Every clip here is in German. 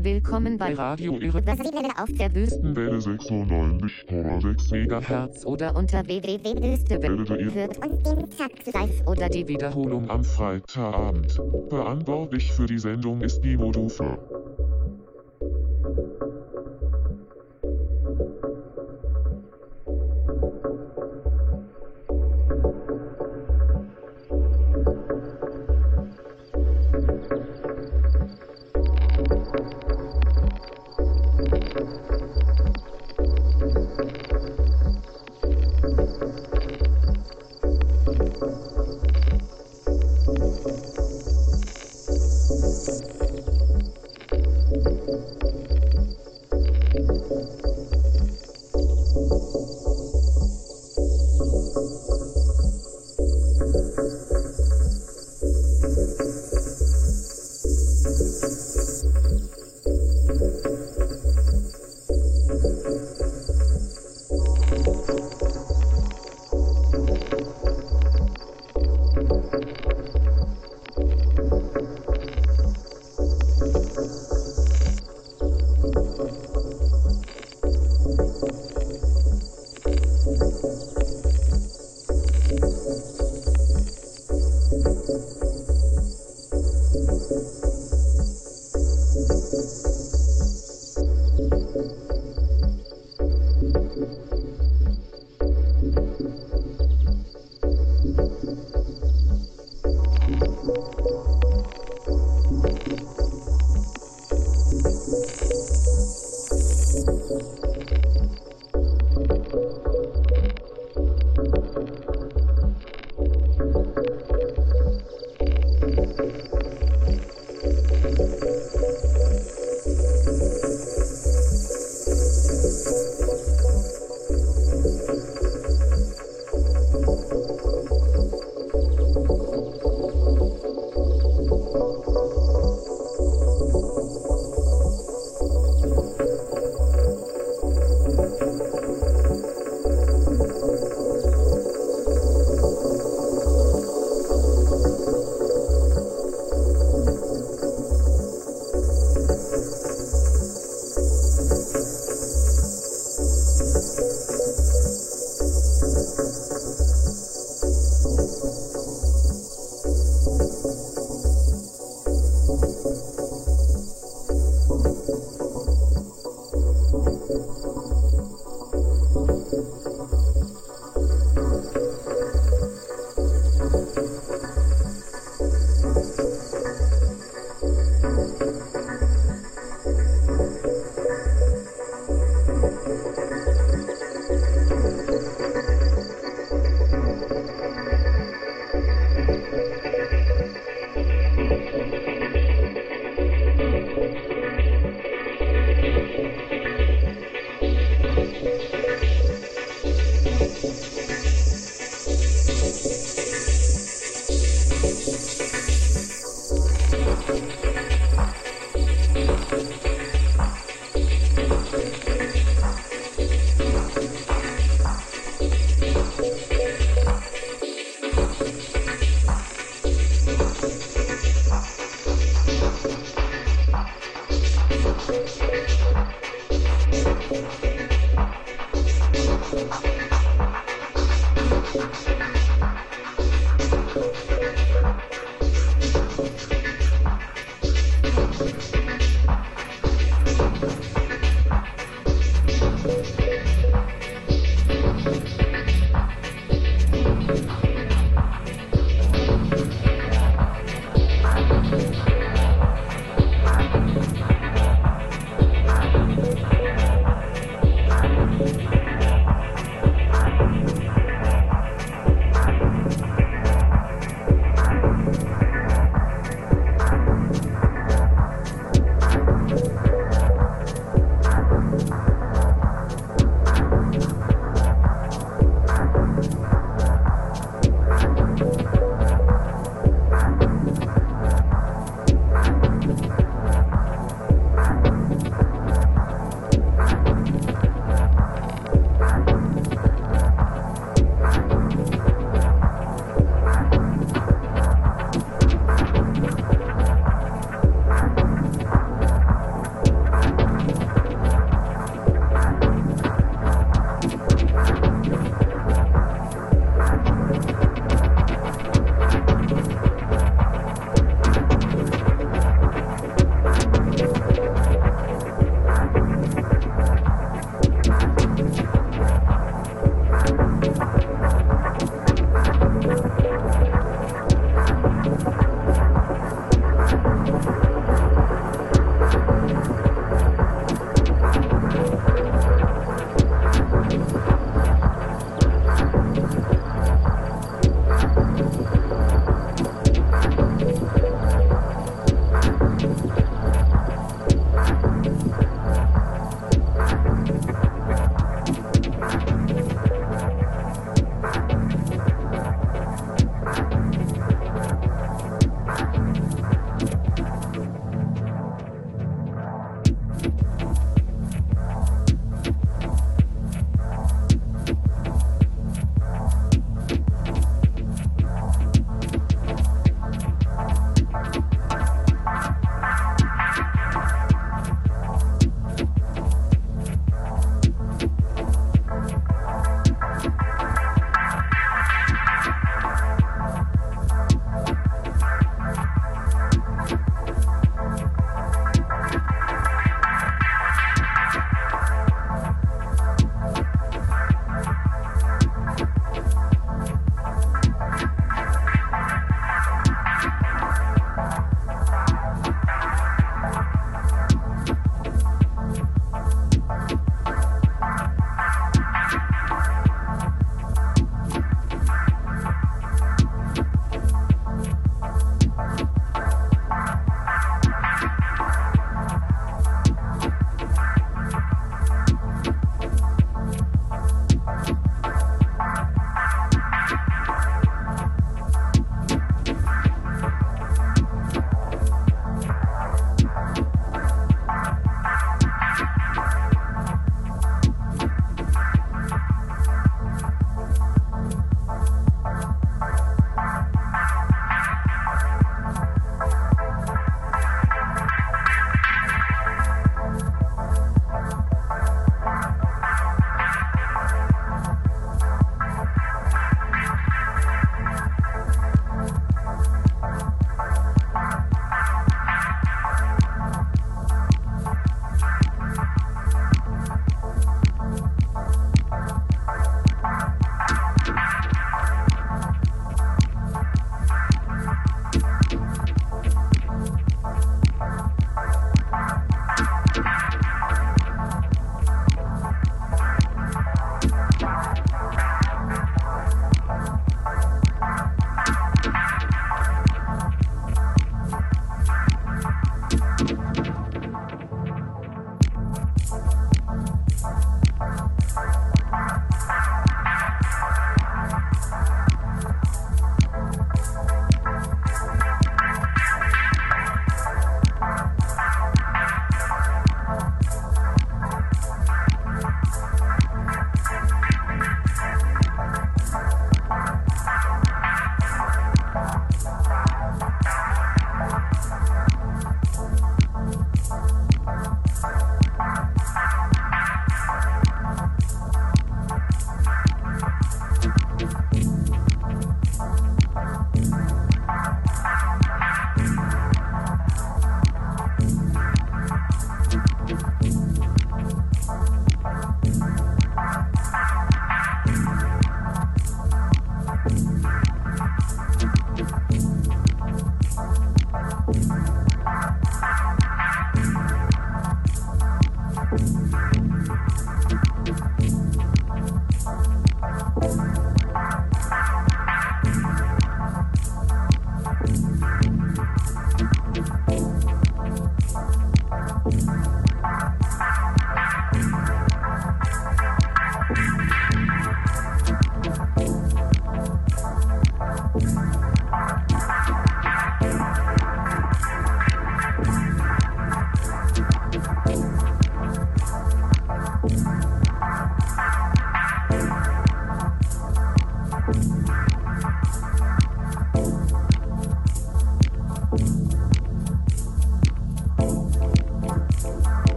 Willkommen bei Radio Irre auf der Wüstenwelle 96,6 MHz oder unter www.wüstewelle wird uns den Takt live oder die Wiederholung am Freitagabend. Verantwortlich für die Sendung ist die Modufa.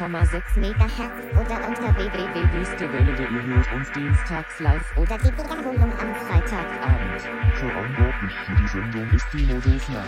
96. 90,6 Megahertz oder unter www.wüstewelle.de. Uns dienstags live oder die Wiederholung am Freitagabend. Verantwortlich für die Sendung ist die Modusner.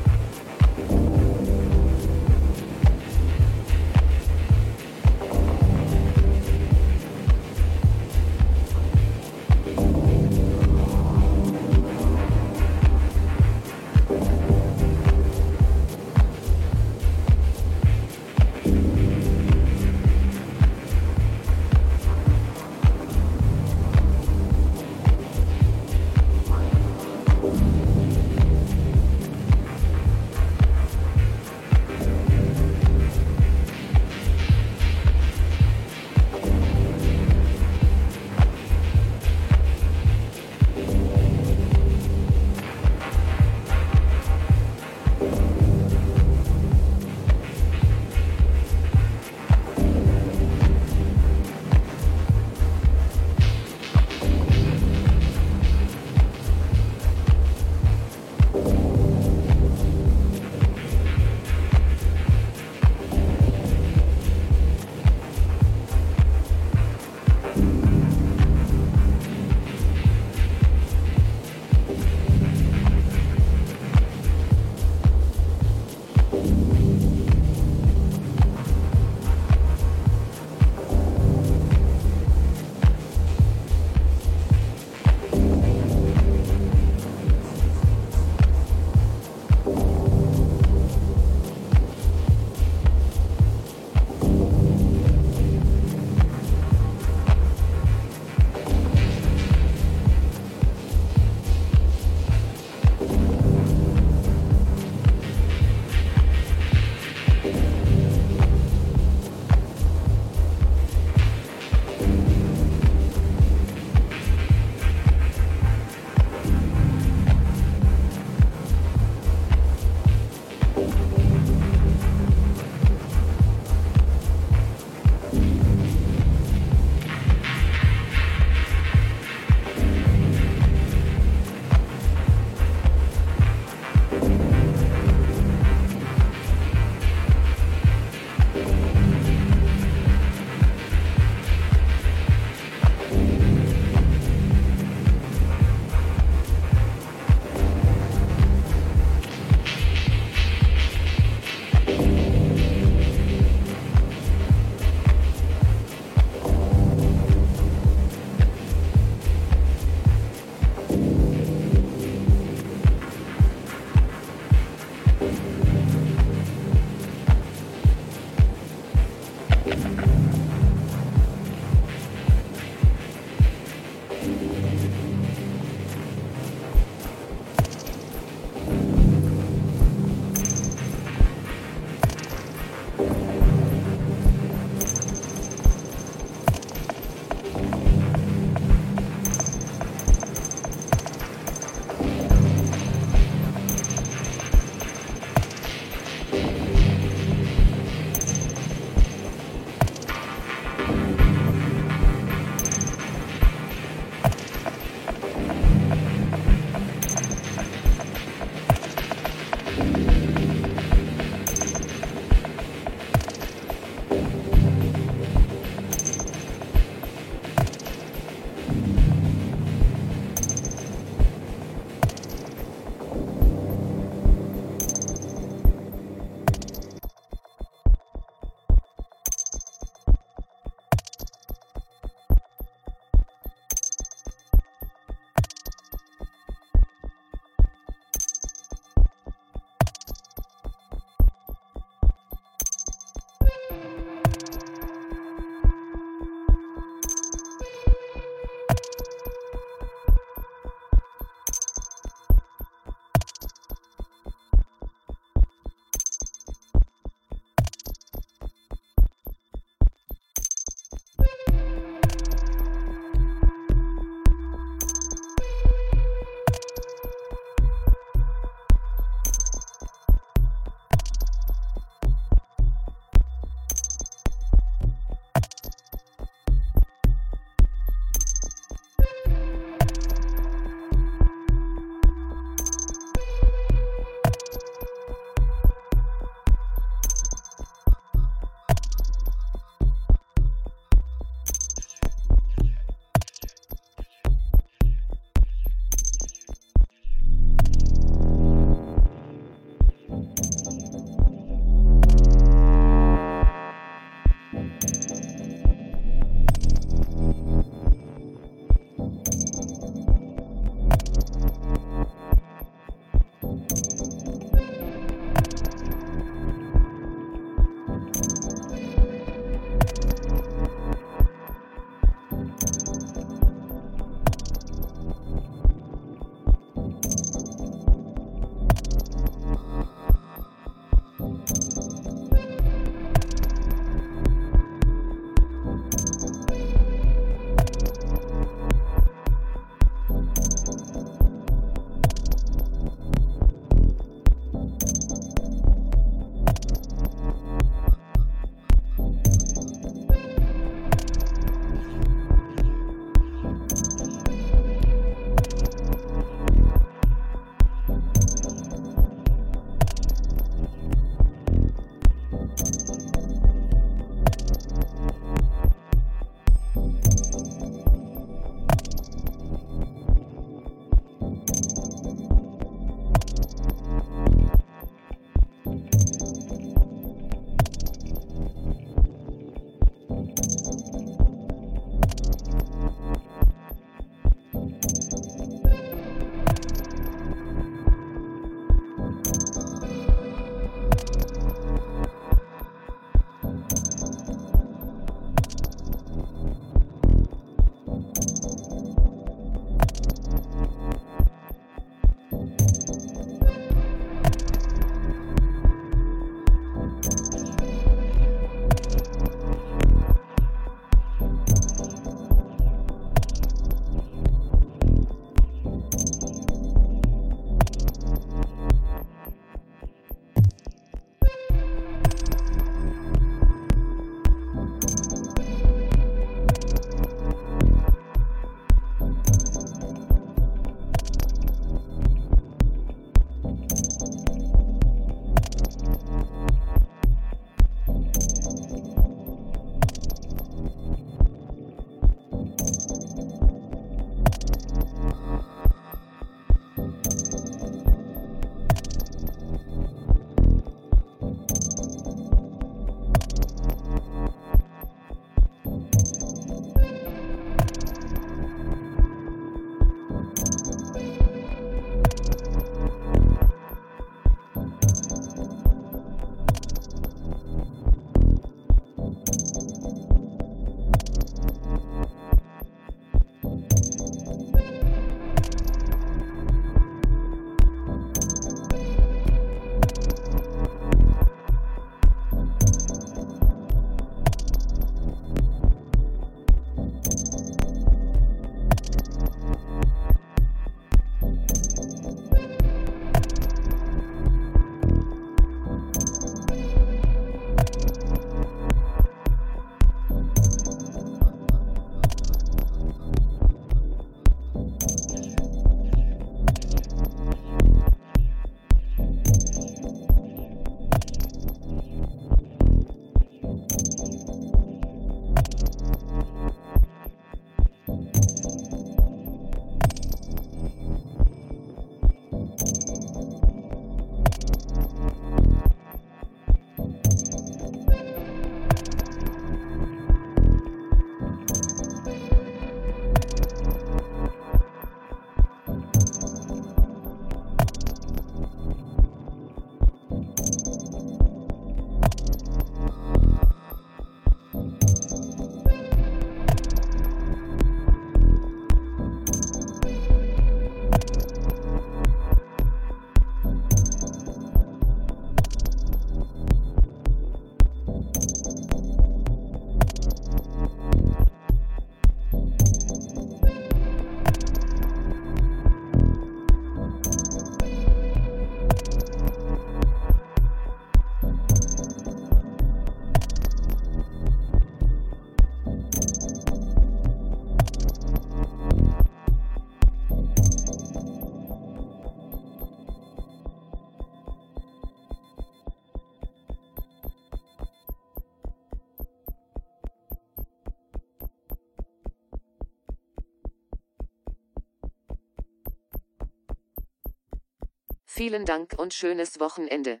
Vielen Dank und schönes Wochenende.